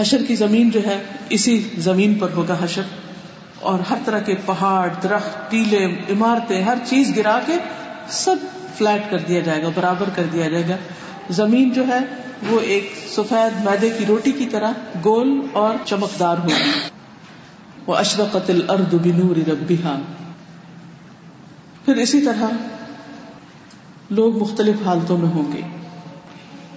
حشر کی زمین جو ہے، اسی زمین پر ہوگا حشر۔ اور ہر طرح کے پہاڑ، درخت، ٹیلے، عمارتیں، ہر چیز گرا کے سب فلیٹ کر دیا جائے گا، برابر کر دیا جائے گا۔ زمین جو ہے، وہ ایک سفید میدے کی روٹی کی طرح گول اور چمکدار ہوگی۔ وہ اشرقت الارض بنور ربها پھر اسی طرح لوگ مختلف حالتوں میں ہوں گے۔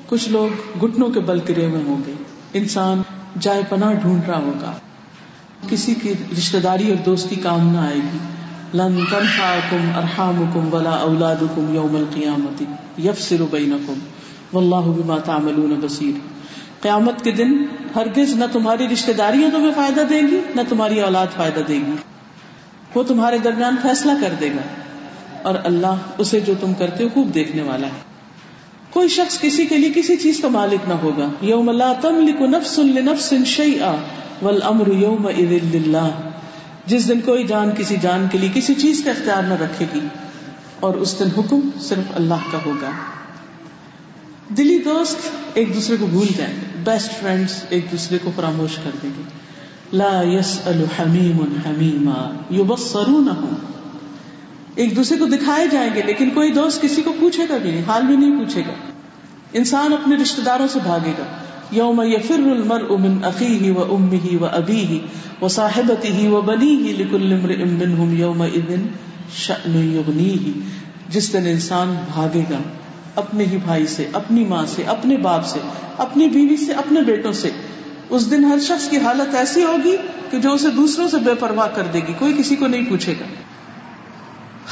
کچھ لوگ گٹنوں کے بل کرے ہوئے ہوں گے۔ انسان جائے پناہ ڈھونڈ رہا ہوگا۔ کسی کی رشتے داری اور دوستی کام نہ آئے گی۔ لن تنفعكم ارحامكم ولا اولادكم يوم القيامه يفصل بينكم والله بما تعملون بصير قیامت کے دن ہرگز نہ تمہاری رشتے داریاں تمہیں فائدہ دے گی، نہ تمہاری اولاد فائدہ دے گی۔ وہ تمہارے درمیان فیصلہ کر دے گا اور اللہ اسے جو تم کرتے ہو خوب دیکھنے والا ہے۔ کوئی شخص کسی کے لیے کسی چیز کا مالک نہ ہوگا۔ یوم لا تملک نفس لنفس شیئا والامر یوم للہ۔ جس دن کوئی جان کسی جان کے لیے کسی چیز کا اختیار نہ رکھے گی، اور اس دن حکم صرف اللہ کا ہوگا۔ دلی دوست ایک دوسرے کو بھول جائیں گے۔ بیسٹ فرینڈس ایک دوسرے کو فراموش کر دیں گے۔ لا یس الحمیم حمیما یو بس ایک دوسرے کو دکھائے جائیں گے، لیکن کوئی دوست کسی کو پوچھے گا بھی نہیں، حال بھی نہیں پوچھے گا۔ انسان اپنے رشتے داروں سے بھاگے گا۔ یوم یفر المرء من اخیہ و امہ و ابیہ و صاحبتہ و بنیہ لکل امرئ منہم یومئذ شأن یغنیہ۔ جس دن انسان بھاگے گا اپنے ہی بھائی سے، اپنی ماں سے، اپنے باپ سے، اپنی بیوی سے، اپنے بیٹوں سے، اس دن ہر شخص کی حالت ایسی ہوگی کہ جو اسے دوسروں سے بے پرواہ کر دے گی، کوئی کسی کو نہیں پوچھے گا۔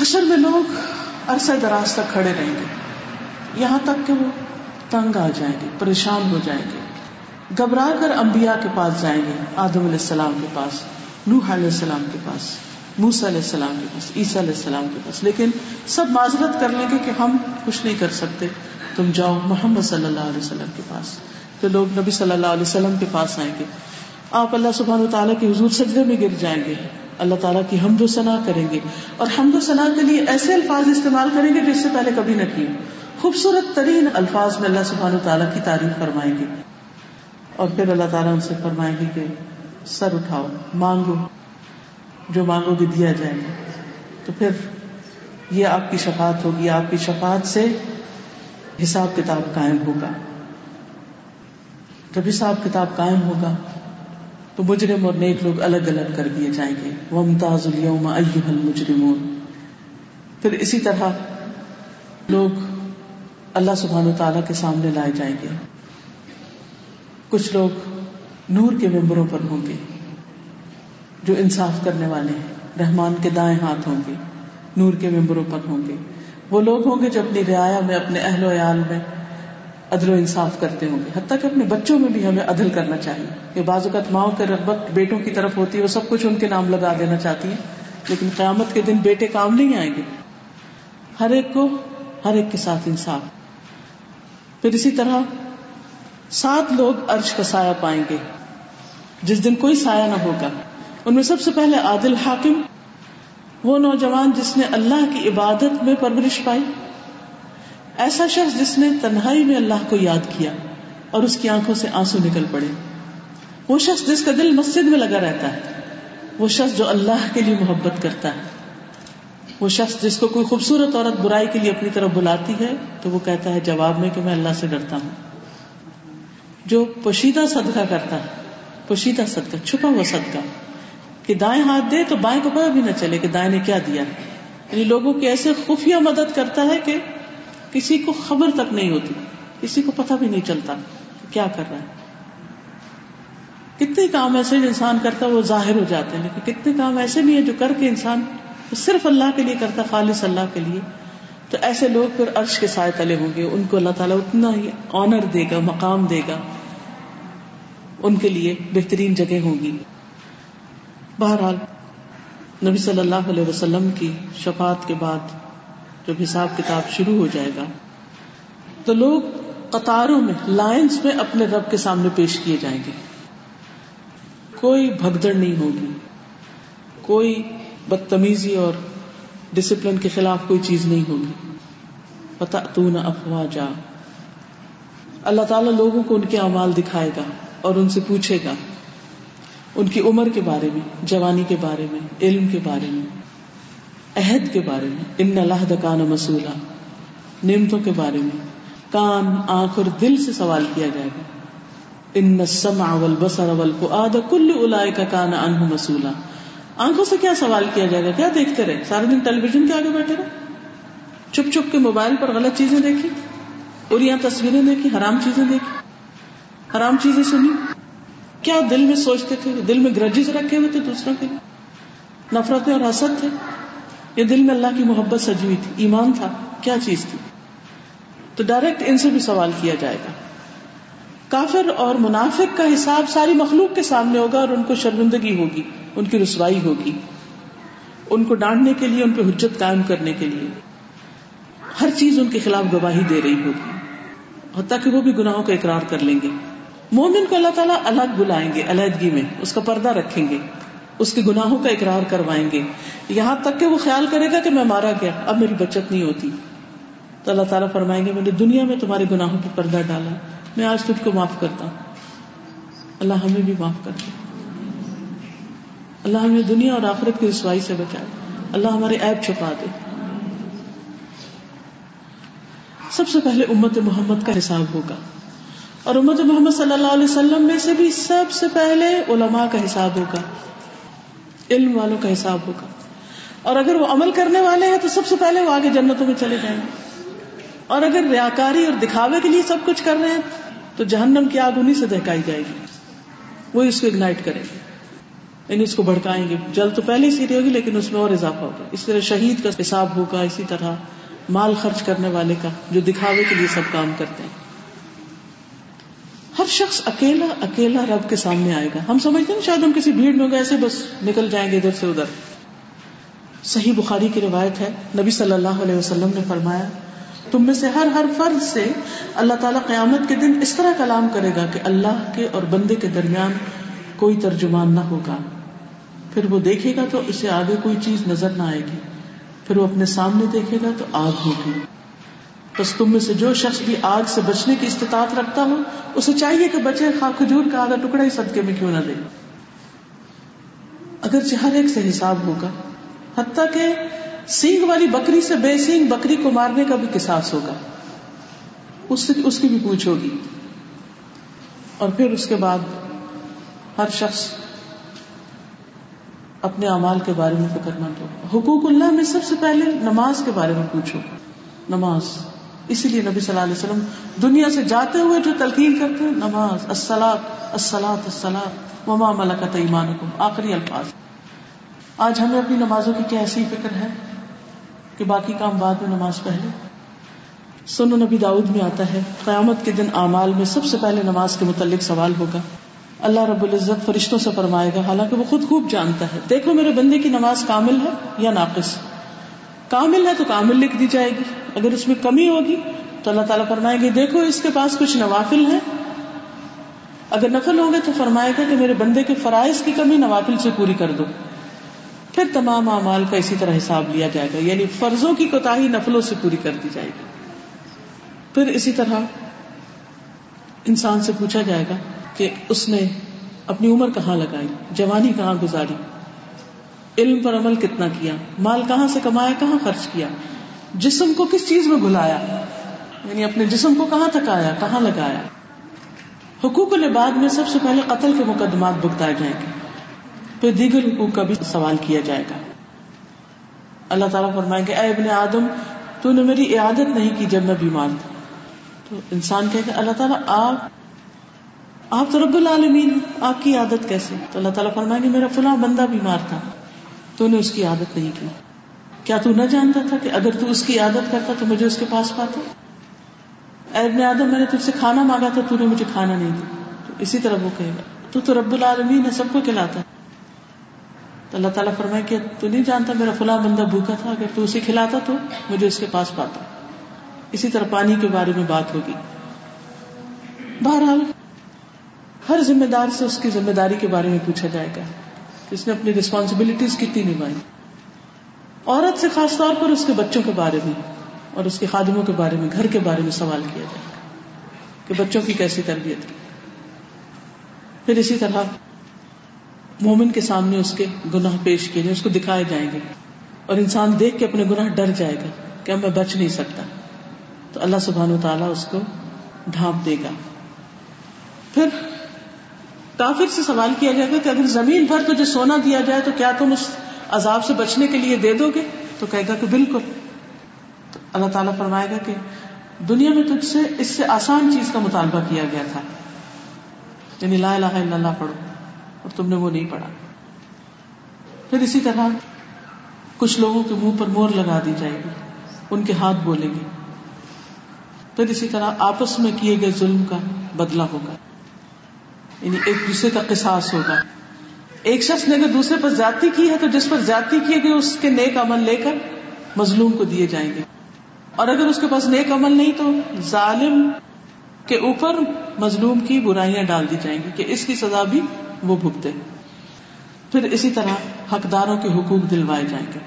حشر میں لوگ عرصہ دراز تک کھڑے رہیں گے۔ یہاں تک کہ وہ تنگ آ جائیں گے، پریشان ہو جائیں گے۔ گھبرا کر انبیاء کے پاس جائیں گے، آدم علیہ السلام کے پاس، نوح علیہ السلام کے پاس موسا علیہ السلام کے پاس، عیسیٰ علیہ السلام کے پاس۔ لیکن سب معذرت کر لیں گے کہ ہم کچھ نہیں کر سکتے۔ تم جاؤ محمد صلی اللہ علیہ وسلم کے پاس۔ تو لوگ نبی صلی اللہ علیہ وسلم کے پاس آئیں گے۔ آپ اللہ سبحان و تعالیٰ کے حضور سجدے میں گر جائیں گے۔ اللہ تعالیٰ کی حمد و ثنا کریں گے۔ اور حمد و ثنا کے لیے ایسے الفاظ استعمال کریں گے جو اس سے پہلے کبھی نہ کیے۔ خوبصورت ترین الفاظ میں اللہ سبحان و تعالیٰ کی تعریف فرمائیں گے۔ اور پھر اللہ تعالیٰ ان سے فرمائیں گے کہ سر اٹھاؤ، مانگو، جو مانگو گے دیا جائے گا۔ تو پھر یہ آپ کی شفاعت ہوگی۔ آپ کی شفاعت سے حساب کتاب قائم ہوگا۔ جب حساب کتاب قائم ہوگا تو مجرم اور نیک لوگ الگ الگ کر دیے جائیں گے۔ وہ ممتاز اليوم ایوہ المجرمون۔ پھر اسی طرح لوگ اللہ سبحانہ تعالیٰ کے سامنے لائے جائیں گے۔ کچھ لوگ نور کے ممبروں پر ہوں گے جو انصاف کرنے والے ہیں۔ رحمان کے دائیں ہاتھ ہوں گے، نور کے ممبروں پر ہوں گے۔ وہ لوگ ہوں گے جو اپنی رعایا میں، اپنے اہل و عیال میں عدل و انصاف کرتے ہوں گے۔ حتیٰ کہ اپنے بچوں میں بھی ہمیں عدل کرنا چاہیے۔ کہ بعض اوقات ماؤں کے رغبت بیٹوں کی طرف ہوتی ہے، وہ سب کچھ ان کے نام لگا دینا چاہتی ہیں۔ لیکن قیامت کے دن بیٹے کام نہیں آئیں گے۔ ہر ایک کو ہر ایک کے ساتھ انصاف۔ پھر اسی طرح سات لوگ عرش کا سایہ پائیں گے۔ جس دن کوئی سایہ نہ ہوگا۔ ان میں سب سے پہلے عادل حاکم، وہ نوجوان جس نے اللہ کی عبادت میں پرورش پائی۔ ایسا شخص جس نے تنہائی میں اللہ کو یاد کیا اور اس کی آنکھوں سے آنسو نکل پڑے۔ وہ شخص جس کا دل مسجد میں لگا رہتا ہے۔ وہ شخص جو اللہ کے لیے محبت کرتا ہے۔ وہ شخص جس کو کوئی خوبصورت عورت برائی کے لیے اپنی طرف بلاتی ہے تو وہ کہتا ہے جواب میں کہ میں اللہ سے ڈرتا ہوں۔ جو پوشیدہ صدقہ کرتا ہے، پوشیدہ صدقہ، چھپا ہوا صدقہ، کہ دائیں ہاتھ دے تو بائیں کو پتا بھی نہ چلے کہ دائیں نے کیا دیا یعنی لوگوں کی ایسے خفیہ مدد کرتا ہے کہ کسی کو خبر تک نہیں ہوتی، کسی کو پتا بھی نہیں چلتا کیا کر رہا ہے۔ کتنے کام ایسے جو انسان کرتا ہے وہ ظاہر ہو جاتے ہیں، لیکن کتنے کام ایسے بھی ہیں جو کر کے انسان صرف اللہ کے لیے کرتا، خالص اللہ کے لیے۔ تو ایسے لوگ پھر عرش کے سائے تلے ہوں گے، ان کو اللہ تعالیٰ اتنا ہی آنر دے گا، مقام دے گا۔ ان کے لیے بہترین جگہ ہوں گی۔ بہرحال نبی صلی اللہ علیہ وسلم کی شفات کے بعد جب حساب کتاب شروع ہو جائے گا۔ تو لوگ قطاروں میں لائنس میں اپنے رب کے سامنے پیش کیے جائیں گے۔ کوئی بھگدڑ نہیں ہوگی۔ کوئی بدتمیزی اور ڈسپلن کے خلاف کوئی چیز نہیں ہوگی۔ پتا تو نہ افواہ جا اللہ تعالیٰ لوگوں کو ان کے اعمال دکھائے گا اور ان سے پوچھے گا۔ ان کی عمر کے بارے میں، جوانی کے بارے میں، علم کے بارے میں۔ عہد کے بارے میں، ان اللہ دکان مسولہ نعمتوں کے بارے میں کان، آنکھ اور دل سے سوال کیا جائے گا۔ ان السمع والبصر والفؤاد كل اولئك كان عنه مسؤولا آنکھوں سے کیا سوال کیا جائے گا؟ کیا دیکھتے رہے؟ سارے دن ٹیلی ویژن کے آگے بیٹھے رہے۔ چپ چپ کے موبائل پر غلط چیزیں دیکھی۔ اور یہاں تصویریں دیکھی، حرام چیزیں دیکھی۔ حرام چیزیں سنی۔ کیا دل میں سوچتے تھے؟ دل میں گرجز رکھے ہوئے تھے دوسروں کے نفرتیں اور حسد تھے۔ یہ دل میں اللہ کی محبت سجی ہوئی تھی، ایمان تھا، کیا چیز تھی؟ تو ڈائریکٹ ان سے بھی سوال کیا جائے گا۔ کافر اور منافق کا حساب ساری مخلوق کے سامنے ہوگا اور ان کو شرمندگی ہوگی، ان کی رسوائی ہوگی۔ ان کو ڈانٹنے کے لیے، ان پہ حجت قائم کرنے کے لیے۔ ہر چیز ان کے خلاف گواہی دے رہی ہوگی۔ حتیٰ کہ وہ بھی گناہوں کا اقرار کر لیں گے۔ مومن کو اللہ تعالیٰ الگ بلائیں گے، علیحدگی میں، اس کا پردہ رکھیں گے۔ اس کے گناہوں کا اقرار کروائیں گے۔ یہاں تک کہ وہ خیال کرے گا کہ میں مارا گیا، اب میری بچت نہیں ہوتی۔ تو اللہ تعالیٰ فرمائیں گے، میں نے دنیا میں تمہارے گناہوں پر پردہ ڈالا۔ میں آج تجھ کو معاف کرتا ہوں۔ اللہ ہمیں بھی معاف کر دے۔ اللہ ہمیں دنیا اور آخرت کی رسوائی سے بچائے۔ اللہ ہمارے ایپ چھپا دے۔ سب سے پہلے امت محمد کا حساب ہوگا۔ اور امت محمد صلی اللہ علیہ وسلم میں سے بھی سب سے پہلے علماء کا حساب ہوگا۔ علم والوں کا حساب ہوگا۔ اور اگر وہ عمل کرنے والے ہیں تو سب سے پہلے وہ آگے جنتوں میں چلے جائیں۔ گے اور اگر ریاکاری اور دکھاوے کے لیے سب کچھ کر رہے ہیں تو جہنم کی آگ انہیں سے دہکائی جائے گی۔ وہ اس کو اگنائٹ کرے گی یعنی اس کو بھڑکائیں گے۔ جل تو پہلے ہی سیری ہوگی لیکن اس میں اور اضافہ ہوگا۔ اس طرح شہید کا حساب ہوگا، اسی طرح مال خرچ کرنے والے کا جو دکھاوے کے لیے سب کام کرتے ہیں۔ ہر شخص اکیلا اکیلا رب کے سامنے آئے گا۔ ہم سمجھتے ہیں شاید ہم کسی بھیڑ میں گئے ایسے بس نکل جائیں گے ادھر سے ادھر۔ صحیح بخاری کی روایت ہے، نبی صلی اللہ علیہ وسلم نے فرمایا، تم میں سے ہر ہر فرد سے اللہ تعالیٰ قیامت کے دن اس طرح کلام کرے گا کہ اللہ کے اور بندے کے درمیان کوئی ترجمان نہ ہوگا۔ پھر وہ دیکھے گا تو اسے آگے کوئی چیز نظر نہ آئے گی۔ پھر وہ اپنے سامنے دیکھے گا تو آگ ہوگی۔ بس تم میں سے جو شخص بھی آگ سے بچنے کی استطاعت رکھتا ہو اسے چاہیے کہ بچے خواہ کھجور کا آگا ٹکڑا ہی صدقے میں کیوں نہ دے۔ اگر ہر ایک سے حساب ہوگا، حتیٰ کہ سینگ والی بکری سے بے سینگ بکری کو مارنے کا بھی کساس ہوگا۔ اس سے اس کی بھی پوچھ ہوگی۔ اور پھر اس کے بعد ہر شخص اپنے امال کے بارے میں فکر مند ہوگا حقوق اللہ میں سب سے پہلے نماز کے بارے میں پوچھو۔ نماز۔ اسی لیے نبی صلی اللہ علیہ وسلم دنیا سے جاتے ہوئے جو تلقین کرتے ہیں، نماز السلاط السلاط السلاط وما ملکت ایمانکم، آخری الفاظ۔ آج ہمیں اپنی نمازوں کی کیا ایسی فکر ہے کہ باقی کام بعد میں نماز پہلے؟ سنو نبی داؤد میں آتا ہے، قیامت کے دن اعمال میں سب سے پہلے نماز کے متعلق سوال ہوگا۔ اللہ رب العزت فرشتوں سے فرمائے گا، حالانکہ وہ خود خوب جانتا ہے۔ دیکھو میرے بندے کی نماز کامل ہے یا ناقص؟ کامل ہے تو کامل لکھ دی جائے گی۔ اگر اس میں کمی ہوگی تو اللہ تعالیٰ فرمائے گی، دیکھو اس کے پاس کچھ نوافل ہے اگر نفل ہوگے تو فرمائے گا کہ میرے بندے کے فرائض کی کمی نوافل سے پوری کر دو۔ پھر تمام اعمال کا اسی طرح حساب لیا جائے گا۔ یعنی فرضوں کی کوتا نفلوں سے پوری کر دی جائے گی۔ پھر اسی طرح انسان سے پوچھا جائے گا کہ اس نے اپنی عمر کہاں لگائی؟ جوانی کہاں گزاری؟ علم پر عمل کتنا کیا؟ مال کہاں سے کمایا؟ کہاں خرچ کیا؟ جسم کو کس چیز میں بلایا یعنی اپنے جسم کو کہاں تکایا کہاں لگایا؟ حقوق العباد میں سب سے پہلے قتل کے مقدمات بگتائے جائیں گے۔ پھر دیگر حقوق کا بھی سوال کیا جائے گا۔ اللہ تعالیٰ فرمائیں گے، اے ابن آدم، تو نے میری عیادت نہیں کی جب میں بیمار تھا۔ تو انسان کہ اللہ تعالیٰ، آپ آپ تو رب العالمین، آپ کی عادت کیسے؟ تو اللہ تعالیٰ فرمائیں گے، میرا فلاں بندہ بیمار تھا۔ تو نے اس کی عادت نہیں کی۔ کیا تو نہ جانتا تھا کہ اگر تو اس کی عادت کرتا تو مجھے اس کے پاس پاتا؟ اے ابن آدم، میں نے تجھ سے کھانا مانگا تھا، تو نے مجھے کھانا نہیں دیا۔ تو اسی طرح وہ کہے گا، تو تو رب العالمین ہے سب کو کھلاتا۔ تو اللہ تعالیٰ فرمائے کہ تو نہیں جانتا میرا فلاں بندہ بھوکا تھا، اگر تو اسے کھلاتا تو مجھے اس کے پاس پاتا۔ اسی طرح پانی کے بارے میں بات ہوگی۔ بہرحال، ہر ذمہ دار سے اس کی ذمہ داری کے بارے میں پوچھا جائے گا۔ اس نے اپنی ریسپانسبلٹیز کتنی نبھائی عورت سے خاص طور پر اس کے بچوں کے بارے میں اور اس کے خادموں کے بارے میں، گھر کے بارے میں سوال کیا جائے کہ بچوں کی کیسی تربیت کی۔ پھر اسی طرح مومن کے سامنے اس کے گناہ پیش کیے جائیں، اس کو دکھائے جائیں گے اور انسان دیکھ کے اپنے گناہ ڈر جائے گا کہ میں بچ نہیں سکتا۔ تو اللہ سبحان و تعالیٰ اس کو ڈھانپ دے گا۔ پھر کافر سے سوال کیا جائے گا کہ اگر زمین بھر تجھے سونا دیا جائے تو کیا تم اس عذاب سے بچنے کے لیے دے دو گے؟ تو کہے گا کہ بالکل۔ تو اللہ تعالیٰ فرمائے گا کہ دنیا میں تجھ سے اس سے آسان چیز کا مطالبہ کیا گیا تھا۔ یعنی لا الہ الا اللہ پڑھو، اور تم نے وہ نہیں پڑھا۔ پھر اسی طرح کچھ لوگوں کے منہ پر مور لگا دی جائے گی، ان کے ہاتھ بولیں گے۔ پھر اسی طرح آپس میں کیے گئے ظلم کا بدلہ ہوگا۔ یعنی ایک دوسرے کا قصاص ہوگا۔ ایک شخص نے اگر دوسرے پر زیادتی کی ہے تو جس پر زیادتی کیے گئے اس کے نیک عمل لے کر مظلوم کو دیے جائیں گے۔ اور اگر اس کے پاس نیک عمل نہیں تو ظالم کے اوپر مظلوم کی برائیاں ڈال دی جائیں گی کہ اس کی سزا بھی وہ بھگتے۔ پھر اسی طرح حقداروں کے حقوق دلوائے جائیں گے۔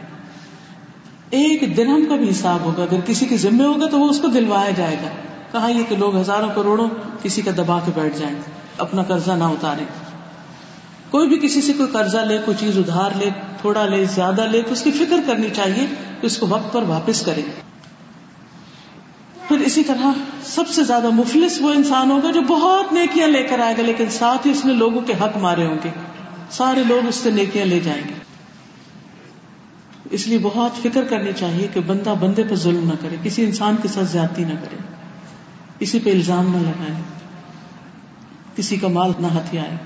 ایک درہم کا بھی حساب ہوگا۔ اگر کسی کے ذمے ہوگا تو وہ اس کو دلوایا جائے گا۔ کہا یہ کہ لوگ ہزاروں کروڑوں کسی کا دبا کے بیٹھ جائیں گے۔ اپنا قرضہ نہ اتارے۔ کوئی بھی کسی سے کوئی قرضہ لے، کوئی چیز ادھار لے، تھوڑا لے، زیادہ لے، تو اس کی فکر کرنی چاہیے کہ اس کو وقت پر واپس کرے۔ پھر اسی طرح سب سے زیادہ مفلس وہ انسان ہوگا جو بہت نیکیاں لے کر آئے گا، لیکن ساتھ ہی اس نے لوگوں کے حق مارے ہوں گے۔ سارے لوگ اس سے نیکیاں لے جائیں گے۔ اس لیے بہت فکر کرنی چاہیے کہ بندہ بندے پہ ظلم نہ کرے، کسی انسان کے ساتھ زیادتی نہ کرے۔ کسی پہ الزام نہ لگائے۔ کسی کا مال نہ ہتھیائے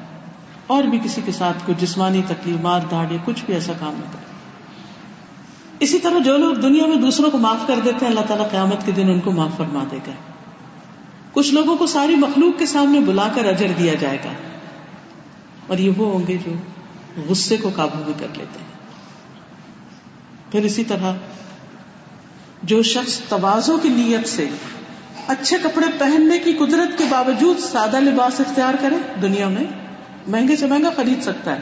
اور بھی کسی کے ساتھ کوئی جسمانی تکلیف، مار داڑ یا کچھ بھی ایسا کام نہ کرے۔ اسی طرح جو لوگ دنیا میں دوسروں کو معاف کر دیتے ہیں، اللہ تعالیٰ قیامت کے دن ان کو معاف فرما دے گا۔ کچھ لوگوں کو ساری مخلوق کے سامنے بلا کر اجر دیا جائے گا۔ اور یہ وہ ہوں گے جو غصے کو قابو میں کر لیتے ہیں۔ پھر اسی طرح جو شخص توازوں کی نیت سے اچھے کپڑے پہننے کی قدرت کے باوجود سادہ لباس اختیار کرے دنیا میں مہنگے سے مہنگا خرید سکتا ہے،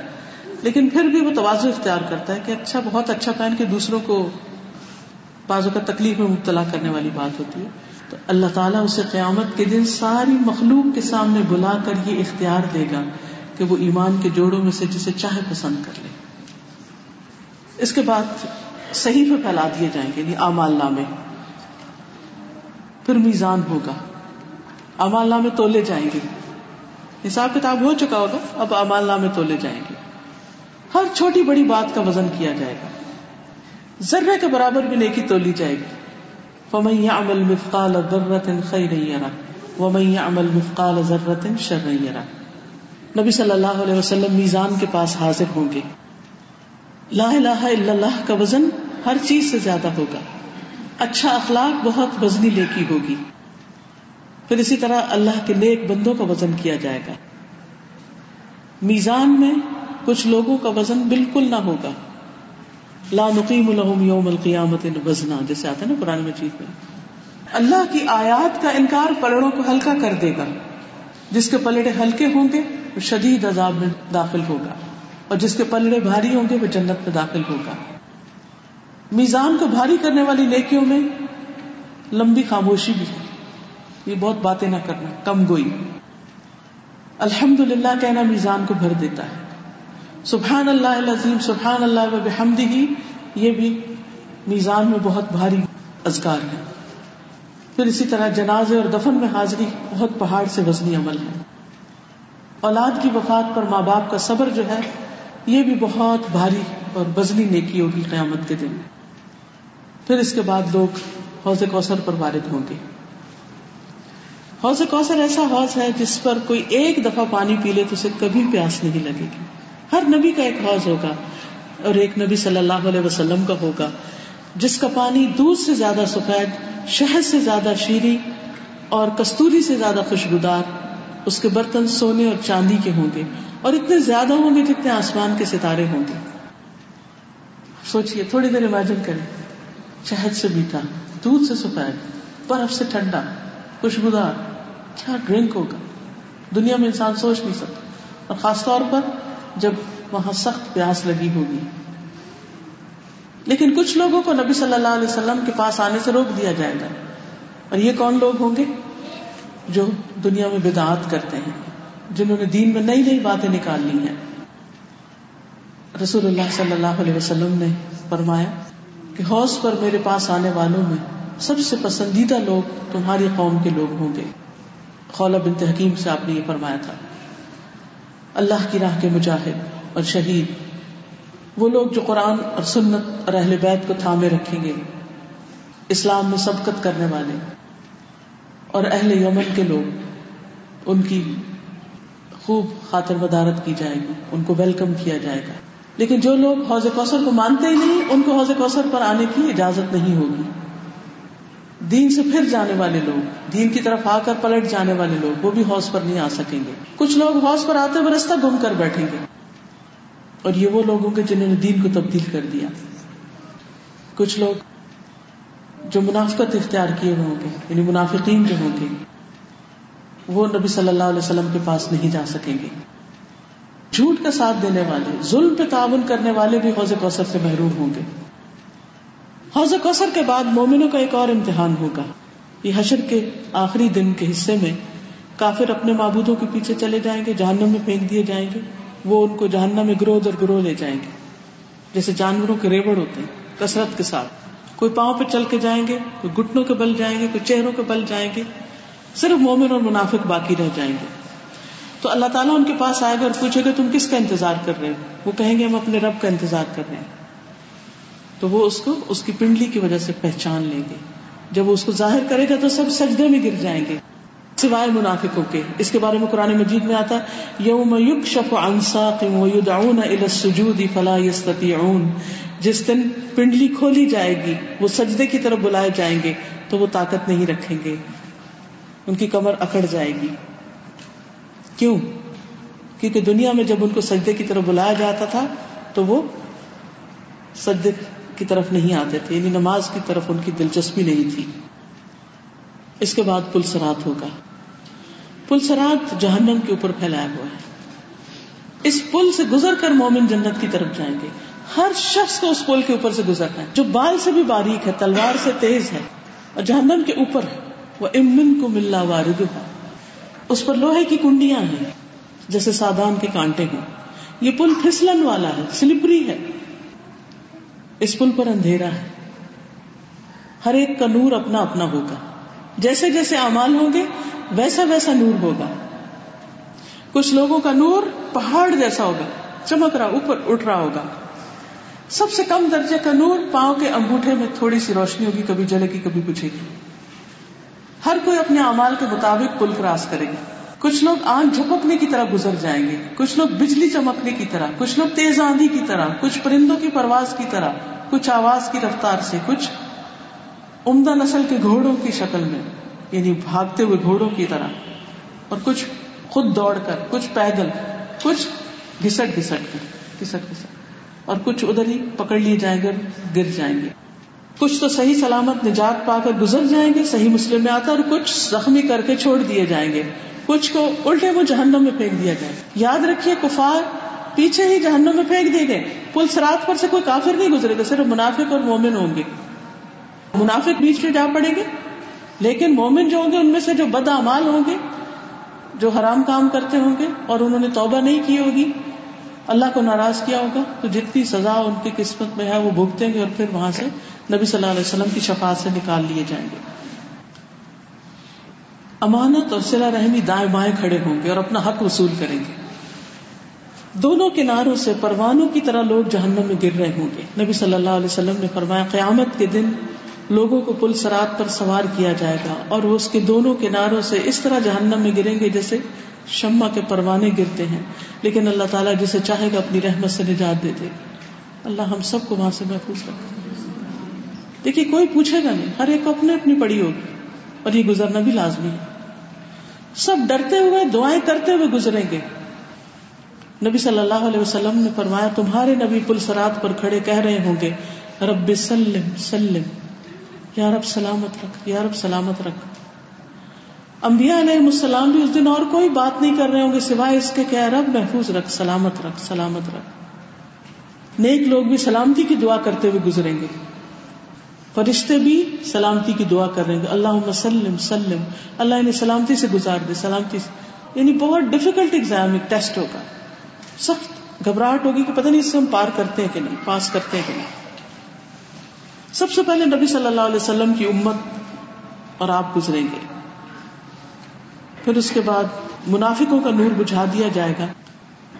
لیکن پھر بھی وہ توازو اختیار کرتا ہے کہ اچھا بہت اچھا پہن کے دوسروں کو بازو کا تکلیف میں مبتلا کرنے والی بات ہوتی ہے۔ تو اللہ تعالیٰ اسے قیامت کے دن ساری مخلوق کے سامنے بلا کر یہ اختیار دے گا کہ وہ ایمان کے جوڑوں میں سے جسے چاہے پسند کر لے۔ اس کے بعد صحیح پہ پھیلا دیے جائیں گے یعنی امال نامے۔ پھر میزان ہوگا۔ امال نامے تولے جائیں گے۔ حساب کتاب ہو چکا ہوگا، اب امال نامے تولے جائیں گے۔ ہر چھوٹی بڑی بات کا وزن کیا جائے گا۔ ذرے کے برابر بھی نیکی تولی جائے گی۔ فمن يعمل مثقال ذرة خيرا يره، ومن يعمل مثقال ذرة شرا يره۔ نبی صلی اللہ علیہ وسلم میزان کے پاس حاضر ہوں گے۔ لا الہ الا اللہ کا وزن ہر چیز سے زیادہ ہوگا۔ اچھا اخلاق بہت وزنی لیکی ہوگی۔ پھر اسی طرح اللہ کے نیک بندوں کا وزن کیا جائے گا۔ میزان میں کچھ لوگوں کا وزن بالکل نہ ہوگا۔ لا نقیم لهم یوم القیامت وزنا، جیسے آتا ہے نا قرآن مجید میں۔ اللہ کی آیات کا انکار پلڑوں کو ہلکا کر دے گا۔ جس کے پلڑے ہلکے ہوں گے، وہ شدید عذاب میں داخل ہوگا۔ اور جس کے پلڑے بھاری ہوں گے، وہ جنت میں داخل ہوگا۔ میزان کو بھاری کرنے والی نیکیوں میں لمبی خاموشی بھی ہے۔ یہ بہت باتیں نہ کرنا، کم گوئی۔ الحمد للہ کہنا میزان کو بھر دیتا ہے۔ سبحان اللہ العظیم سبحان اللہ بحمدہ ہی یہ بھی میزان میں بہت بھاری ازگار ہے۔ پھر اسی طرح جنازے اور دفن میں حاضری، بہت پہاڑ سے وزنی عمل ہے۔ اولاد کی وفات پر ماں باپ کا صبر جو ہے، یہ بھی بہت بھاری اور وزنی نیکی ہوگی قیامت کے دن۔ پھر اس کے بعد لوگ حوض کوثر پر وارد ہوں گے۔ حوض کوثر ایسا حوض ہے جس پر کوئی ایک دفعہ پانی پی لے تو اسے کبھی پیاس نہیں لگے گی۔ ہر نبی کا ایک حوض ہوگا اور ایک نبی صلی اللہ علیہ وسلم کا ہوگا، جس کا پانی دودھ سے زیادہ سفید، شہد سے زیادہ شیریں اور کستوری سے زیادہ خوشبودار، اس کے برتن سونے اور چاندی کے ہوں گے اور اتنے زیادہ ہوں گے جتنے آسمان کے ستارے ہوں گے۔ سوچئے، تھوڑی دیر امیجن کریں۔ شہد سے میٹھا، دودھ سے سفید، برف سے ٹھنڈا، خوشبودار، کیا ڈرنک ہوگا؟ دنیا میں انسان سوچ نہیں سکتا۔ اور خاص طور پر جب وہاں سخت پیاس لگی ہوگی۔ لیکن کچھ لوگوں کو نبی صلی اللہ علیہ وسلم کے پاس آنے سے روک دیا جائے گا۔ اور یہ کون لوگ ہوں گے؟ جو دنیا میں بدعات کرتے ہیں، جنہوں نے دین میں نئی نئی باتیں نکال لی ہیں۔ رسول اللہ صلی اللہ علیہ وسلم نے فرمایا کہ حوض پر میرے پاس آنے والوں میں سب سے پسندیدہ لوگ تمہاری قوم کے لوگ ہوں گے۔ خولا بنت حکیم سے آپ نے یہ فرمایا تھا۔ اللہ کی راہ کے مجاہد اور شہید، وہ لوگ جو قرآن اور سنت اور اہل بیت کو تھامے رکھیں گے۔ اسلام میں سبقت کرنے والے اور اہل یمن کے لوگ، ان کی خوب خاطر مدارت کی جائے گی، ان کو ویلکم کیا جائے گا۔ لیکن جو لوگ حوض کوثر کو مانتے ہی نہیں، ان کو حوض کوثر پر آنے کی اجازت نہیں ہوگی۔ دین سے پھر جانے والے لوگ، دین کی طرف آ کر پلٹ جانے والے لوگ، وہ بھی حوض پر نہیں آ سکیں گے۔ کچھ لوگ حوض پر آتے ہوئے رستہ گم کر بیٹھیں گے۔ اور یہ وہ لوگوں کے جنہوں نے دین کو تبدیل کر دیا۔ کچھ لوگ جو منافقت اختیار کیے ہوئے ہوں گے یعنی منافقین جو ہوں گے، وہ نبی صلی اللہ علیہ وسلم کے پاس نہیں جا سکیں گے۔ جھوٹ کا ساتھ دینے والے، ظلم پہ تعاون کرنے والے بھی حوض کوثر سے محروم ہوں گے۔ حوض کوثر کے بعد مومنوں کا ایک اور امتحان ہوگا۔ یہ حشر کے آخری دن کے حصے میں کافر اپنے معبودوں کے پیچھے چلے جائیں گے، جہنم میں پھینک دیے جائیں گے۔ وہ ان کو جہنم میں گروہ در گروہ لے جائیں گے۔ جیسے جانوروں کے ریوڑ ہوتے ہیں، کثرت کے ساتھ۔ کوئی پاؤں پہ چل کے جائیں گے، کوئی گٹنوں کے بل جائیں گے، کوئی چہروں کے بل جائیں گے۔ صرف مومن اور منافق باقی رہ جائیں گے۔ تو اللہ تعالیٰ ان کے پاس آئے گا اور پوچھے گا، تم کس کا انتظار کر رہے ہو؟ وہ کہیں گے، ہم اپنے رب کا انتظار کر رہے ہیں۔ تو وہ اس کو، اس کی پنڈلی کی وجہ سے پہچان لیں گے۔ جب وہ اس کو ظاہر کرے گا، تو سب سجدے میں گر جائیں گے۔ سوائے منافقوں کے۔ اس کے بارے میں قرآن مجید میں آتا یوم یکشف عن ساق ویدعون الى السجود فلا جس دن پنڈلی کھولی جائے گی، وہ سجدے کی طرف بلائے جائیں گے، تو وہ طاقت نہیں رکھیں گے۔ ان کی کمر اکڑ جائے گی۔ کیوں؟ کیونکہ دنیا میں جب ان کو سجدے کی طرف بلایا جاتا تھا، تو وہ سجدے کی طرف نہیں آتے تھے یعنی نماز کی طرف ان کی دلچسپی نہیں تھی۔ اس کے بعد پل سرات ہوگا۔ پل سرات جہنم کے اوپر پھیلایا ہوا ہے۔ اس پل سے گزر کر مومن جنت کی طرف جائیں گے۔ ہر شخص کو اس پل کے اوپر سے گزرنا ہے۔ جو بال سے بھی باریک ہے، تلوار سے تیز ہے اور جہنم کے اوپر ہے۔ وہ امن کو ملا وارد اس پر لوہے کی کنڈیاں ہیں، جیسے سادان کے کانٹے ہیں یہ پل پھسلن والا ہے، سلپری ہے۔ اس پل پر اندھیرا ہے۔ ہر ایک کا نور اپنا اپنا ہوگا۔ جیسے جیسے امال ہوں گے، ویسا ویسا نور ہوگا۔ کچھ لوگوں کا نور پہاڑ جیسا ہوگا، چمک رہا، اوپر اٹھ رہا ہوگا۔ سب سے کم درجے کا نور پاؤں کے انگوٹھے میں تھوڑی سی روشنی ہوگی کبھی جلے گی کبھی بجھے گی ہر کوئی اپنے امال کے مطابق پل کراس کرے گا کچھ لوگ آنکھ جھپکنے کی طرح گزر جائیں گے۔ کچھ لوگ بجلی چمکنے کی طرح، کچھ لوگ تیز آندھی کی طرح، کچھ پرندوں کی پرواز کی طرح، کچھ آواز کی رفتار سے، کچھ عمدہ نسل کے گھوڑوں کی شکل میں یعنی بھاگتے ہوئے گھوڑوں کی طرح۔ اور کچھ خود دوڑ کر، کچھ پیدل، کچھ گھسٹ گھسٹ کر، گھسٹ گھسٹ۔ اور کچھ ادھر ہی پکڑ لیے جائیں گے گر جائیں گے۔ کچھ تو صحیح سلامت نجات پا کر گزر جائیں گے، صحیح مسلم میں آتا اور کچھ زخمی کر کے چھوڑ دیے جائیں گے۔ کچھ کو الٹے وہ جہنم میں پھینک دیا جائے۔ یاد رکھیے، کفار پیچھے ہی جہنم میں پھینک دیے گئے۔ پل سرات پر سے کوئی کافر نہیں گزرے گا، صرف منافق اور مومن ہوں گے۔ منافق بیچ میں جا پڑیں گے، لیکن مومن جو ہوں گے، ان میں سے جو بد امال ہوں گے، جو حرام کام کرتے ہوں گے اور انہوں نے توبہ نہیں کی ہوگی، اللہ کو ناراض کیا ہوگا، تو جتنی سزا ان کی قسمت میں ہے، وہ بھگتیں گے اور پھر وہاں سے نبی صلی اللہ علیہ وسلم کی شفاعت سے نکال لیے جائیں گے۔ امانت اور سلا رحمی دائیں بائیں کھڑے ہوں گے اور اپنا حق وصول کریں گے۔ دونوں کناروں سے پروانوں کی طرح لوگ جہنم میں گر رہے ہوں گے۔ نبی صلی اللہ علیہ وسلم نے فرمایا، قیامت کے دن لوگوں کو پل سرات پر سوار کیا جائے گا اور وہ اس کے دونوں کناروں سے اس طرح جہنم میں گریں گے جیسے شمع کے پروانے گرتے ہیں۔ لیکن اللہ تعالیٰ جسے چاہے گا اپنی رحمت سے نجات دے دے۔ اللہ ہم سب کو وہاں سے محفوظ رکھے۔ دیکھیے، کوئی پوچھے گا نہیں۔ ہر ایک کو اپنے اپنی پڑی ہوگی۔ اور یہ گزرنا بھی لازمی ہے۔ سب ڈرتے ہوئے، دعائیں کرتے ہوئے گزریں گے۔ نبی صلی اللہ علیہ وسلم نے فرمایا، تمہارے نبی پل سرات پر کھڑے کہہ رہے ہوں گے، رب سلم سلم۔ یا رب سلامت رکھ، یا رب سلامت رکھ۔ انبیاء علیہ السلام بھی اس دن اور کوئی بات نہیں کر رہے ہوں گے سوائے اس کے کہ رب، محفوظ رکھ، سلامت رکھ سلامت رکھ۔ نیک لوگ بھی سلامتی کی دعا کرتے ہوئے گزریں گے۔ فرشتے بھی سلامتی کی دعا کر رہے ہیں اللہ سلم سلم۔ اللہ انہیں سلامتی سے گزار دے، سلامتی سے۔ یعنی بہت ڈفیکلٹ ایگزام ایک ٹیسٹ ہوگا۔ سخت گھبراہٹ ہوگی کہ پتہ نہیں اس سے ہم پار کرتے ہیں کہ نہیں، پاس کرتے ہیں کہ نہیں۔ سب سے پہلے نبی صلی اللہ علیہ وسلم کی امت اور آپ گزریں گے۔ پھر اس کے بعد منافقوں کا نور بجھا دیا جائے گا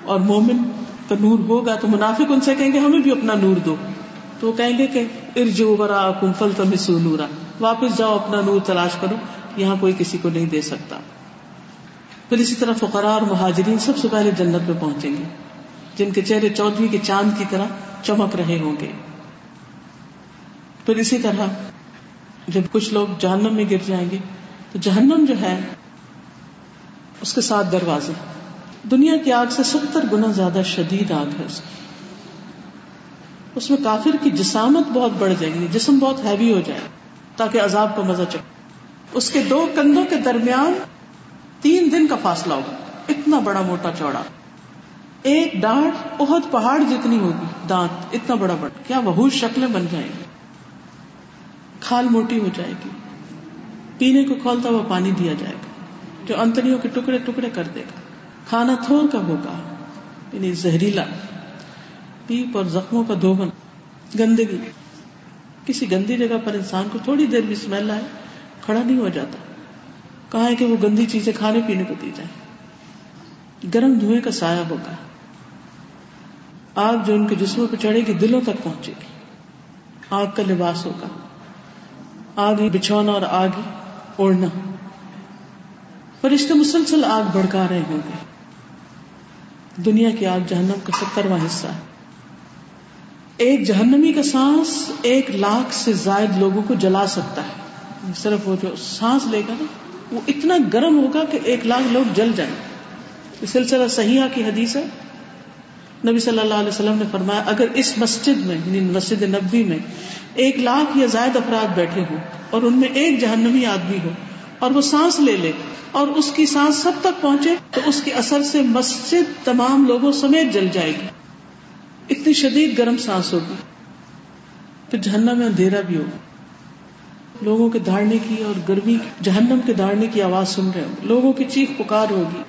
اور مومن کا نور ہوگا تو منافق ان سے کہیں گے، ہمیں بھی اپنا نور دو۔ تو وہ کہیں گے کہ ارجو برا کم فل تمسو نورا، واپس جاؤ، اپنا نور تلاش کرو، یہاں کوئی کسی کو نہیں دے سکتا۔ پھر اسی طرح فقراء اور مہاجرین سب سے پہلے جنت میں پہنچیں گے، جن کے چہرے چودویں کے چاند کی طرح چمک رہے ہوں گے۔ پھر اسی طرح جب کچھ لوگ جہنم میں گر جائیں گے، تو جہنم جو ہے، اس کے ساتھ دروازے۔ دنیا کی آگ سے ستر گنا زیادہ شدید آگ ہے اس کی۔ اس میں کافر کی جسامت بہت بڑھ جائے گی، جسم بہت ہیوی ہو جائے، تاکہ عذاب کا مزہ چکے۔ اس کے دو کندھوں کے درمیان تین دن کا فاصلہ ہوگا، اتنا بڑا موٹا چوڑا۔ ایک ڈانٹ بہت پہاڑ جتنی ہوگی، دانت، اتنا بڑا بڑا۔ کیا بہت شکلیں بن جائیں گی؟ کھال موٹی ہو جائے گی۔ پینے کو کھولتا ہوا پانی دیا جائے گا، جو انتریوں کے ٹکڑے ٹکڑے کر دے گا۔ کھانا تھوڑ کا ہوگا یعنی زہریلا۔ پیپ اور زخموں کا دھوبن گندگی۔ کسی گندی جگہ پر انسان کو تھوڑی دیر بھی اسمیل آئے، کھڑا نہیں ہو جاتا۔ کہا ہے کہ وہ گندی چیزیں کھانے پینے کو دی جائیں گرم دھوئیں کا سایہ ہوگا۔ آگ جو ان کے جسموں پہ چڑھے گی، دلوں تک پہنچے گی۔ آگ کا لباس ہوگا۔ آگ ہی بچھونا اور آگ ہی اوڑھنا۔ فرشتے مسلسل آگ بڑکا رہے ہوں گے۔ دنیا کی آگ جہنم کا سترواں حصہ ہے۔ ایک جہنمی کا سانس ایک لاکھ سے زائد لوگوں کو جلا سکتا ہے۔ صرف وہ جو سانس لے گا نا وہ اتنا گرم ہوگا کہ ایک لاکھ لوگ جل جائیں۔ سلسلہ صحیحہ کی حدیث ہے۔ نبی صلی اللہ علیہ وسلم نے فرمایا، اگر اس مسجد میں یعنی مسجد نبی میں ایک لاکھ یا زائد افراد بیٹھے ہوں اور ان میں ایک جہنمی آدمی ہو اور وہ سانس لے لے اور اس کی سانس سب تک پہنچے، تو اس کے اثر سے مسجد تمام لوگوں سمیت جل جائے گی۔ اتنی شدید گرم سانس ہوگی۔ پھر جہنم میں اندھیرا بھی ہوگا۔ لوگوں کے دھاڑنے کی اور گرمی، جہنم کے دھاڑنے کی آواز سن رہے ہوں۔ لوگوں کی چیخ پکار ہوگی۔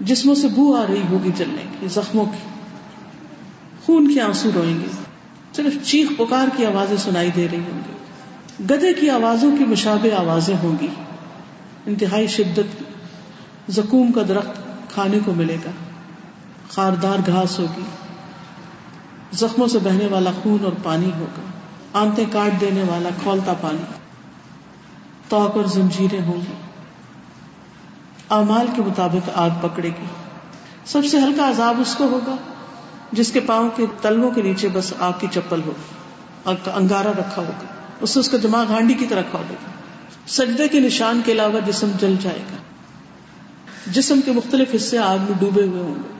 جسموں سے بو آ رہی ہوگی جلنے کی، زخموں کی۔ خون کے آنسو روئیں گے۔ صرف چیخ پکار کی آوازیں سنائی دے رہی ہوں گی۔ گدے کی آوازوں کی مشابہ آوازیں ہوں گی۔ انتہائی شدت، زکوم کا درخت کھانے کو ملے گا۔ خاردار گھاس ہوگی۔ زخموں سے بہنے والا خون اور پانی ہوگا۔ آنتے کاٹ دینے والا کھولتا پانی۔ توق اور زنجیریں ہوں گی۔ امال کے مطابق آگ پکڑے گی۔ سب سے ہلکا عذاب اس کو ہوگا جس کے پاؤں کے تلووں کے نیچے بس آگ کی چپل ہو۔ آگ کا انگارا رکھا ہوگا۔ اس سے اس کا دماغ ہانڈی کی طرح کھول ہوگا۔ سجدے کے نشان کے علاوہ جسم جل جائے گا۔ جسم کے مختلف حصے آگ میں ڈوبے ہوئے ہوں گے۔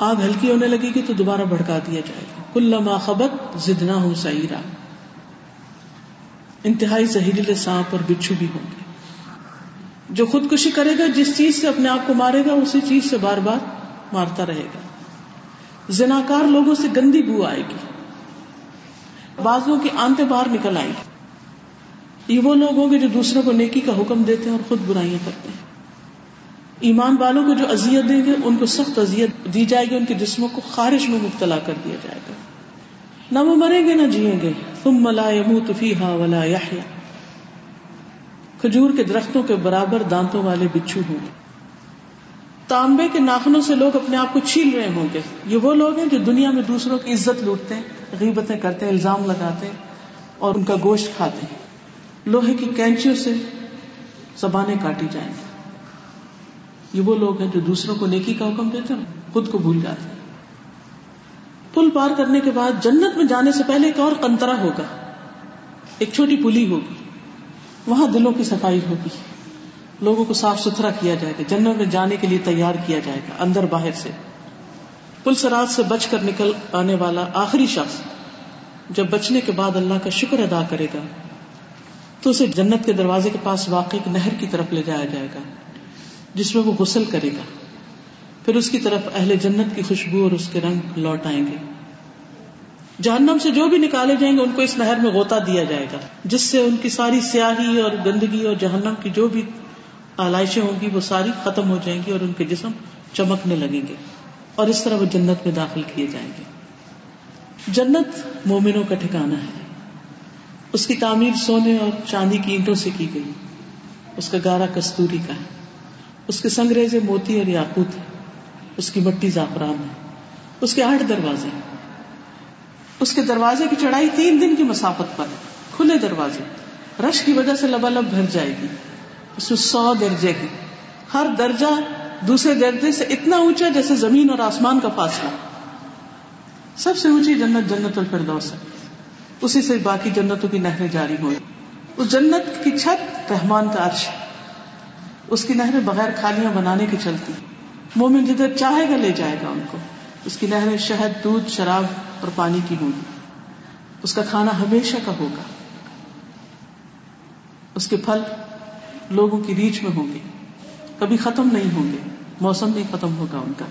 آگ ہلکی ہونے لگے گی تو دوبارہ بھڑکا دیا جائے گا۔ کل خبت زدنا ہوں سعیرا۔ انتہائی زہریلے سانپ اور بچھو بھی ہوں گے۔ جو خودکشی کرے گا، جس چیز سے اپنے آپ کو مارے گا، اسی چیز سے بار بار مارتا رہے گا۔ زناکار لوگوں سے گندی بو آئے گی۔ بازو کی آنتے باہر نکل آئیں گی۔ یہ وہ لوگ ہوں گے جو دوسروں کو نیکی کا حکم دیتے ہیں اور خود برائیاں کرتے ہیں۔ ایمان والوں کو جو ازیت دیں گے، ان کو سخت ازیت دی جائے گی، ان کے جسموں کو خارش میں مبتلا کر دیا جائے گا۔ نہ وہ مریں گے، نہ جیئیں گے۔ تم ملا يموت فيها ولا کھجور کے درختوں کے برابر دانتوں والے بچھو ہوں گے۔ تانبے کے ناخنوں سے لوگ اپنے آپ کو چھیل رہے ہوں گے۔ یہ وہ لوگ ہیں جو دنیا میں دوسروں کی عزت لوٹتے ہیں، غیبتیں کرتے ہیں، الزام لگاتے ہیں اور ان کا گوشت کھاتے ہیں۔ لوہے کی کینچیوں سے زبانیں کاٹی جائیں گی۔ یہ وہ لوگ ہیں جو دوسروں کو نیکی کا حکم دیتے ہیں، خود کو بھول جاتے ہیں۔ پل پار کرنے کے بعد جنت میں جانے سے پہلے ایک اور کنترا ہوگا۔ ایک چھوٹی پلی ہوگی۔ وہاں دلوں کی صفائی ہوگی۔ لوگوں کو صاف ستھرا کیا جائے گا۔ جنت میں جانے کے لیے تیار کیا جائے گا۔ اندر باہر سے۔ پل سرات سے بچ کر نکل آنے والا آخری شخص جب بچنے کے بعد اللہ کا شکر ادا کرے گا، تو اسے جنت کے دروازے کے پاس واقع ایک نہر کی طرف لے جایا جائے گا۔ جس میں وہ غسل کرے گا۔ پھر اس کی طرف اہل جنت کی خوشبو اور اس کے رنگ لوٹ آئیں گے۔ جہنم سے جو بھی نکالے جائیں گے، ان کو اس نہر میں غوطہ دیا جائے گا، جس سے ان کی ساری سیاہی اور گندگی اور جہنم کی جو بھی آلائشیں ہوں گی، وہ ساری ختم ہو جائیں گی اور ان کے جسم چمکنے لگیں گے۔ اور اس طرح وہ جنت میں داخل کیے جائیں گے۔ جنت مومنوں کا ٹھکانا ہے۔ اس کی تعمیر سونے اور چاندی کی اینٹوں سے کی گئی۔ اس کا گارا کستوری کا ہے۔ اس کے سنگریزے موتی اور یاقوت ہے اس کی مٹی زعفران ہے، اس کے آٹھ دروازے اس کے دروازے کی چڑھائی تین دن کی مسافت پر ہے، کھلے دروازے۔ رش کی وجہ سے لبالب بھر جائے گی، اس میں سو درجے ہیں۔ ہر درجہ دوسرے درجے سے اتنا اونچا جیسے زمین اور آسمان کا فاصلہ۔ سب سے اونچی جنت جنت الفردوس ہے۔ اسی سے باقی جنتوں کی نہریں جاری ہوئی اس جنت کی چھت رحمان کا عرش ہے۔ اس کی نہریں بغیر کھالیاں بنانے کی چلتی۔ مومن جدھر چاہے گا لے جائے گا ان کو۔ اس کی نہریں شہد، دودھ، شراب اور پانی کی ہوں گی۔ اس کا کھانا ہمیشہ کا ہوگا۔ اس کے پھل لوگوں کی ریچ میں ہوں گے۔ کبھی ختم نہیں ہوں گے۔ موسم نہیں ختم ہوگا ان کا۔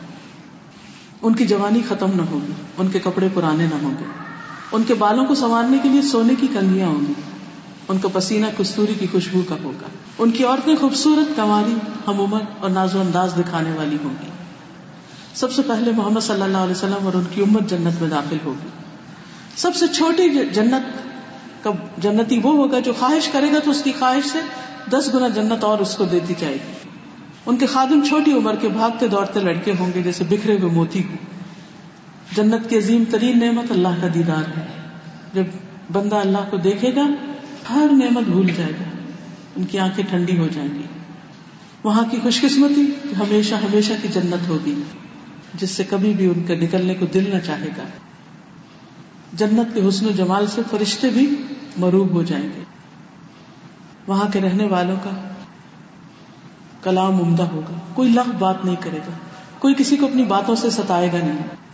ان کی جوانی ختم نہ ہوگی۔ ان کے کپڑے پرانے نہ ہوں گے۔ ان کے بالوں کو سنوارنے کے لیے سونے کی کنگیاں ہوں گی۔ ان کا پسینہ کستوری کی خوشبو کا ہوگا۔ ان کی عورتیں خوبصورت کماری ہم عمر اور ناز و انداز دکھانے والی ہوں گی۔ سب سے پہلے محمد صلی اللہ علیہ وسلم اور ان کی امت جنت میں داخل ہوگی۔ سب سے چھوٹی جنت کا جنتی وہ ہوگا جو خواہش کرے گا تو اس کی خواہش سے دس گنا جنت اور اس کو دیتی جائے گی۔ ان کے خادم چھوٹی عمر کے بھاگتے دوڑتے لڑکے ہوں گے جیسے بکھرے ہوئے موتی کو جنت کی عظیم ترین نعمت اللہ کا دیدار ہے۔ جب بندہ اللہ کو دیکھے گا، ہر نعمت بھول جائے گا۔ ان کی آنکھیں ٹھنڈی ہو جائیں گی۔ وہاں کی خوش قسمتی ہمیشہ ہمیشہ کی جنت ہوگی، جس سے کبھی بھی ان کے نکلنے کو دل نہ چاہے گا۔ جنت کے حسن و جمال سے فرشتے بھی مروب ہو جائیں گے۔ وہاں کے رہنے والوں کا کلام عمدہ ہوگا۔ کوئی لغ بات نہیں کرے گا۔ کوئی کسی کو اپنی باتوں سے ستائے گا نہیں۔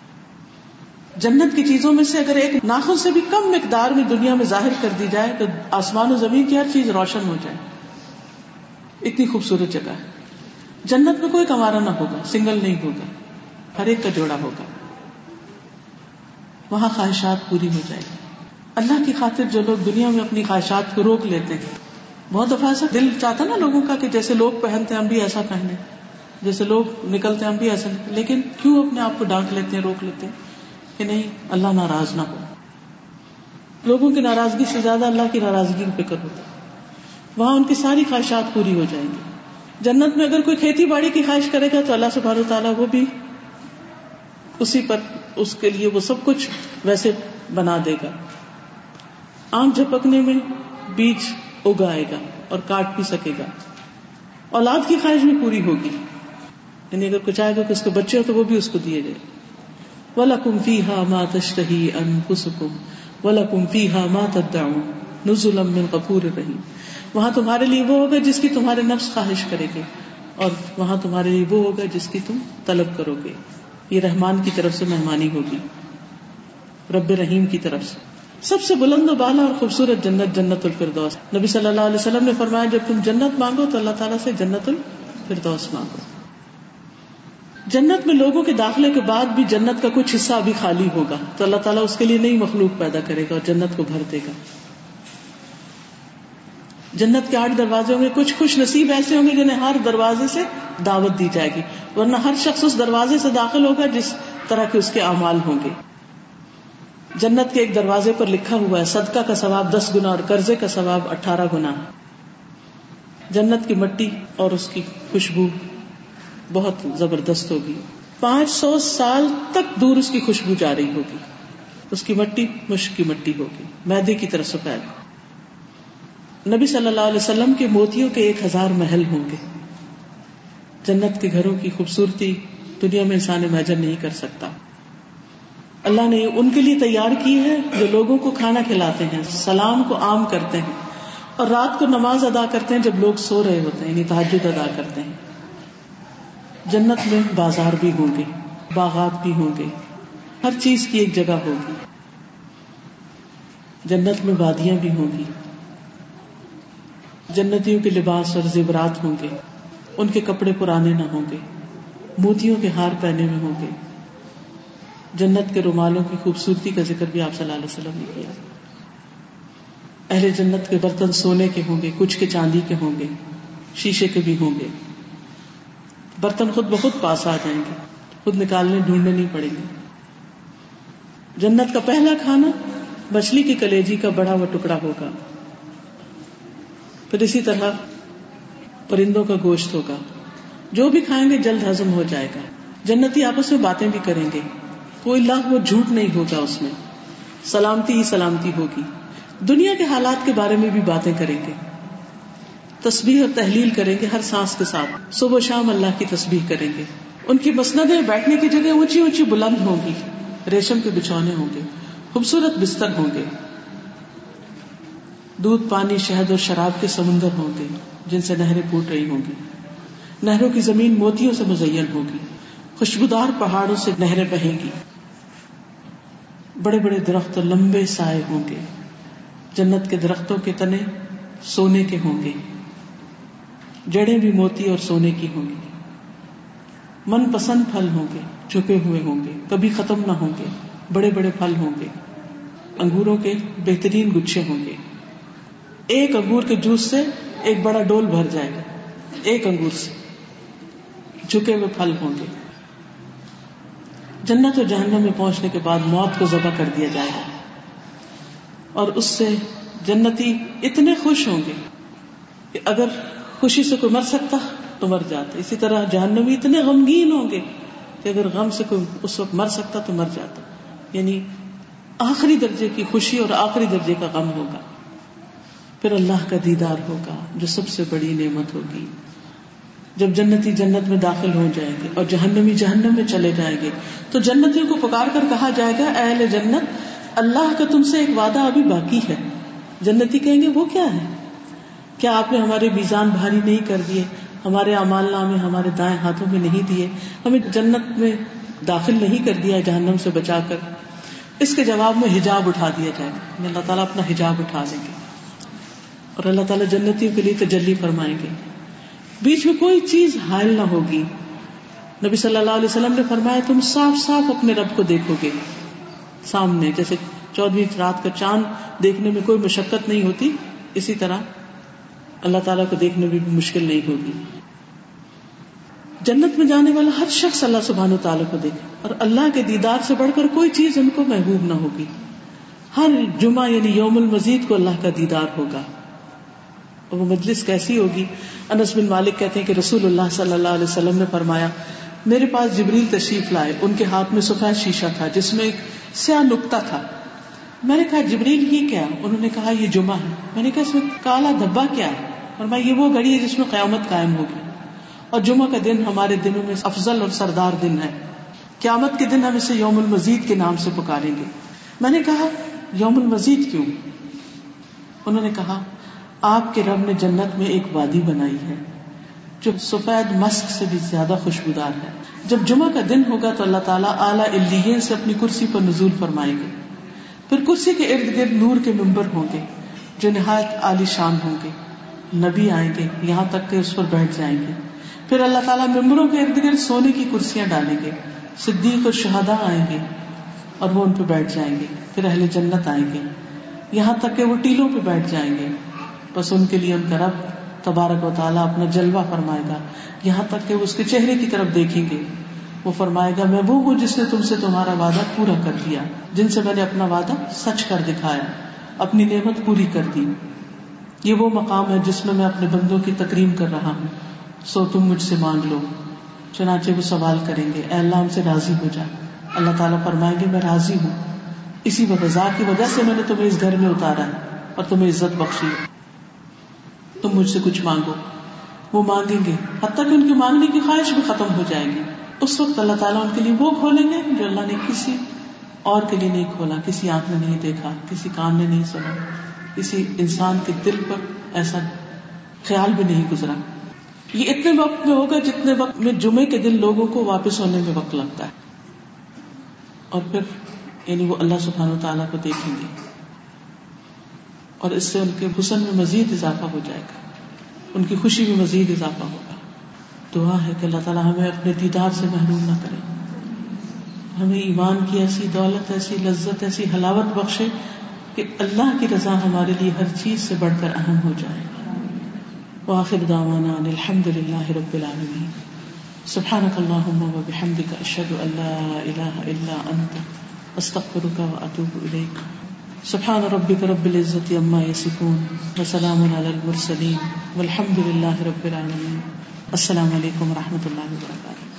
جنت کی چیزوں میں سے اگر ایک ناخن سے بھی کم مقدار میں دنیا میں ظاہر کر دی جائے تو آسمان و زمین کی ہر چیز روشن ہو جائے۔ اتنی خوبصورت جگہ ہے۔ جنت میں کوئی کمارا نہ ہوگا، سنگل نہیں ہوگا، ہر ایک کا جوڑا ہوگا۔ وہاں خواہشات پوری ہو جائے گی اللہ کی خاطر جو لوگ دنیا میں اپنی خواہشات کو روک لیتے ہیں، بہت دفعہ ایسا دل چاہتا نا لوگوں کا کہ جیسے لوگ پہنتے ہیں ہم بھی ایسا پہنے جیسے لوگ نکلتے ہیں ہم بھی ایسا۔ لیکن کیوں اپنے آپ کو ڈانٹ لیتے ہیں، روک لیتے ہیں؟ کہ نہیں، اللہ ناراض نہ ہو۔ لوگوں کی ناراضگی سے زیادہ اللہ کی ناراضگی کی فکر ہوتا وہاں ان کی ساری خواہشات پوری ہو جائیں گی۔ جنت میں اگر کوئی کھیتی باڑی کی خواہش کرے گا تو اللہ سبحانہ تعالیٰ وہ بھی اسی پر اس کے لیے وہ سب کچھ ویسے بنا دے گا۔ آنکھ جھپکنے میں بیج اگائے گا اور کاٹ بھی سکے گا۔ اولاد کی خواہش بھی پوری ہوگی۔ یعنی اگر کچھ آئے گا کہ اس کے بچے ہو تو وہ بھی اس کو دیے گئے۔ ولا کم فی ہا تشتہی ان کسکم ولا کم فی ہا تدعون نزل من غفور رحیم وہاں تمہارے لیے وہ ہوگا جس کی تمہارے نفس خواہش کرے گے اور وہاں تمہارے لیے وہ ہوگا جس کی تم طلب کرو گے۔ یہ رحمان کی طرف سے مہمانی ہوگی، رب رحیم کی طرف سے۔ سب سے بلند و بالا اور خوبصورت جنت جنت الفردوس۔ نبی صلی اللہ علیہ وسلم نے فرمایا، جب تم جنت مانگو تو اللہ تعالیٰ سے جنت الفردوس مانگو۔ جنت میں لوگوں کے داخلے کے بعد بھی جنت کا کچھ حصہ ابھی خالی ہوگا تو اللہ تعالیٰ اس کے لیے نئی مخلوق پیدا کرے گا اور جنت کو بھر دے گا۔ جنت کے آٹھ دروازے ہوں گے، کچھ خوش نصیب ایسے ہوں گے جنہیں ہر دروازے سے دعوت دی جائے گی، ورنہ ہر شخص اس دروازے سے داخل ہوگا جس طرح کے اس کے اعمال ہوں گے۔ جنت کے ایک دروازے پر لکھا ہوا ہے، صدقہ کا ثواب دس گنا اور قرضے کا ثواب اٹھارہ گنا۔ جنت کی مٹی اور اس کی خوشبو۔ بہت زبردست ہوگی۔ پانچ سو سال تک دور اس کی خوشبو جا رہی ہوگی۔ اس کی مٹی مشک کی مٹی ہوگی۔ میدے کی طرح سفید نبی صلی اللہ علیہ وسلم کے موتیوں کے ایک ہزار محل ہوں گے۔ جنت کے گھروں کی خوبصورتی دنیا میں انسان امیجن نہیں کر سکتا۔ اللہ نے ان کے لیے تیار کی ہے جو لوگوں کو کھانا کھلاتے ہیں، سلام کو عام کرتے ہیں اور رات کو نماز ادا کرتے ہیں جب لوگ سو رہے ہوتے ہیں یعنی تحجد ادا کرتے ہیں۔ جنت میں بازار بھی ہوں گے، باغات بھی ہوں گے، ہر چیز کی ایک جگہ ہوگی۔ جنت میں وادیاں بھی ہوں گی۔ جنتیوں کے لباس اور زیورات ہوں گے، ان کے کپڑے پرانے نہ ہوں گے، موتیوں کے ہار پہنے میں ہوں گے۔ جنت کے رومالوں کی خوبصورتی کا ذکر بھی آپ صلی اللہ علیہ وسلم نے کیا۔ اہل جنت کے برتن سونے کے ہوں گے، کچھ کے چاندی کے ہوں گے، شیشے کے بھی ہوں گے۔ برتن خود بخود پاس آ جائیں گے، خود نکالنے ڈھونڈنے نہیں پڑیں گے۔ جنت کا پہلا کھانا مچھلی کی کلیجی کا بڑا ہوا ٹکڑا ہوگا۔ پھر اسی طرح پرندوں کا گوشت ہوگا۔ جو بھی کھائیں گے جلد ہزم ہو جائے گا۔ جنتی آپس میں باتیں بھی کریں گے۔ کوئی لاکھ وہ جھوٹ نہیں ہوگا اس میں۔ سلامتی ہی سلامتی ہوگی۔ دنیا کے حالات کے بارے میں بھی باتیں کریں گے۔ تسبیح اور تحلیل کریں گے ہر سانس کے ساتھ۔ صبح شام اللہ کی تسبیح کریں گے۔ ان کی مسندیں بیٹھنے کی جگہ اونچی اونچی بلند ہوں گی۔ ریشم کے بچھونے ہوں گے۔ خوبصورت بستر ہوں گے۔ دودھ، پانی، شہد اور شراب کے سمندر ہوں گے، جن سے نہریں پوٹ رہی ہوں گی۔ نہروں کی زمین موتیوں سے مزین ہوگی خوشبودار پہاڑوں سے نہریں بہیں گی۔ بڑے بڑے درخت لمبے سائے ہوں گے۔ جنت کے درختوں کے تنے سونے کے ہوں گے۔ جڑیں بھی موتی اور سونے کی ہوں گی۔ من پسند پھل ہوں گے، چھپے ہوئے ہوں گے، کبھی ختم نہ ہوں گے، بڑے بڑے پھل ہوں گے۔ انگوروں کے بہترین گچھے ہوں گے۔ ایک انگور کے جوس سے ایک بڑا ڈول بھر جائے گا۔ ایک انگور سے جھکے ہوئے پھل ہوں گے۔ جنت اور جہنم میں پہنچنے کے بعد موت کو ذبح کر دیا جائے گا۔ اور اس سے جنتی اتنے خوش ہوں گے کہ اگر خوشی سے کوئی مر سکتا تو مر جاتا۔ اسی طرح جہنمی اتنے غمگین ہوں گے کہ اگر غم سے کوئی اس وقت مر سکتا تو مر جاتا۔ یعنی آخری درجے کی خوشی اور آخری درجے کا غم ہوگا۔ پھر اللہ کا دیدار ہوگا جو سب سے بڑی نعمت ہوگی۔ جب جنتی جنت میں داخل ہو جائیں گے اور جہنمی جہنم میں چلے جائیں گے تو جنتیوں کو پکار کر کہا جائے گا اہل جنت، اللہ کا تم سے ایک وعدہ ابھی باقی ہے۔ جنتی کہیں گے، وہ کیا ہے؟ کیا آپ نے ہمارے میزان بھاری نہیں کر دیے؟ ہمارے امال نامے ہمارے دائیں ہاتھوں میں نہیں دیے۔ ہمیں جنت میں داخل نہیں کر دیا، جہنم سے بچا کر۔ اس کے جواب میں حجاب اٹھا دیا جائے گا۔ اللہ تعالیٰ اپنا حجاب اٹھا دیں گے۔ اور اللہ تعالیٰ جنتیوں کے لیے تجلی فرمائیں گے۔ بیچ میں کوئی چیز حائل نہ ہوگی۔ نبی صلی اللہ علیہ وسلم نے فرمایا، تم صاف صاف اپنے رب کو دیکھو گے۔ سامنے، جیسے چودہ رات کا چاند دیکھنے میں کوئی مشقت نہیں ہوتی، اسی طرح اللہ تعالیٰ کو دیکھنے میں بھی مشکل نہیں ہوگی۔ جنت میں جانے والا ہر شخص اللہ سبحان و تعالیٰ کو دیکھے اور اللہ کے دیدار سے بڑھ کر کوئی چیز ان کو محبوب نہ ہوگی۔ ہر جمعہ یعنی یوم المزید کو اللہ کا دیدار ہوگا۔ اور وہ مجلس کیسی ہوگی؟ انس بن مالک کہتے ہیں کہ رسول اللہ صلی اللہ علیہ وسلم نے فرمایا، میرے پاس جبریل تشریف لائے۔ ان کے ہاتھ میں سفید شیشہ تھا، جس میں ایک سیاہ نکتا تھا۔ میں نے کہا، جبریل یہ کیا؟ انہوں نے کہا، یہ جمعہ ہے۔ میں نے کہا، اس میں کالا دھبا کیا ہے؟ اور میں یہ وہ گھڑی ہے جس میں قیامت قائم ہوگی۔ اور جمعہ کا دن ہمارے دنوں میں افضل اور سردار دن ہے۔ قیامت کے دن ہم اسے یوم المزید کے نام سے پکاریں گے۔ میں نے کہا، یوم المزید کیوں؟ انہوں نے کہا، آپ کے رب نے جنت میں ایک وادی بنائی ہے، جو سفید مسک سے بھی زیادہ خوشبودار ہے۔ جب جمعہ کا دن ہوگا تو اللہ تعالیٰ اعلیٰ الین سے اپنی کرسی پر نزول فرمائیں گے۔ پھر کرسی کے ارد گرد نور کے ممبر ہوں گے، جو نہایت عالی شان ہوں گے۔ نبی آئیں گے، یہاں تک کہ اس پر بیٹھ جائیں گے۔ پھر اللہ تعالیٰ ممبروں کے ارد گرد سونے کی کرسیاں ڈالیں گے۔ صدیق اور شہدا آئیں گے اور وہ ان پہ بیٹھ جائیں گے۔ پھر اہل جنت آئیں گے۔ یہاں تک کہ وہ ٹیلوں پہ بیٹھ جائیں گے۔ بس ان کے لیے ان کا رب تبارک و تعالیٰ اپنا جلوہ فرمائے گا۔ یہاں تک کہ وہ اس کے چہرے کی طرف دیکھیں گے۔ وہ فرمائے گا، میں وہ ہوں جس نے تم سے تمہارا وعدہ پورا کر دیا، جن سے میں نے اپنا وعدہ سچ کر دکھایا، اپنی نعمت پوری کر دی۔ یہ وہ مقام ہے جس میں میں اپنے بندوں کی تکریم کر رہا ہوں۔ سو تم مجھ سے مانگ لو۔ چنانچہ وہ سوال کریں گے۔ اے اللہ، ہم سے راضی ہو جا۔ اللہ تعالیٰ فرمائیں گے، میں راضی ہوں۔ اسی وجہ کی وجہ سے میں نے تمہیں اس گھر میں اتارا ہے اور تمہیں عزت بخشی تم مجھ سے کچھ مانگو۔ وہ مانگیں گے۔ حتیٰ کہ ان کی مانگنے کی خواہش بھی ختم ہو جائے گی۔ اس وقت اللہ تعالیٰ ان کے لیے وہ کھولیں گے جو اللہ نے کسی اور کے لیے نہیں کھولا، کسی آنکھ نے نہیں دیکھا، کسی کان نے نہیں سنا۔ کسی انسان کے دل پر ایسا خیال بھی نہیں گزرا۔ یہ اتنے وقت میں ہوگا جتنے وقت میں جمعے کے دن لوگوں کو واپس ہونے میں وقت لگتا ہے۔ اور پھر یعنی وہ اللہ سبحان و تعالیٰ کو دیکھیں گے۔ اور اس سے ان کے حسن میں مزید اضافہ ہو جائے گا۔ ان کی خوشی میں مزید اضافہ ہوگا۔ دعا ہے کہ اللہ تعالیٰ ہمیں اپنے دیدار سے محروم نہ کرے۔ ہمیں ایمان کی ایسی دولت، ایسی لذت، ایسی حلاوت بخشے کہ اللہ کی رضا ہمارے لیے ہر چیز سے بڑھ کر اہم ہو جائے۔ وآخر دعوانا ان الحمد لله رب العالمين سبحانك اللهم وبحمدك اشهد ان لا اله الا انت۔ استغفرك واتوب اليك سبحان ربك رب العزة عما يصفون وسلام على المرسلين والحمد لله رب العالمين السلام علیکم و رحمۃ اللہ وبرکاتہ۔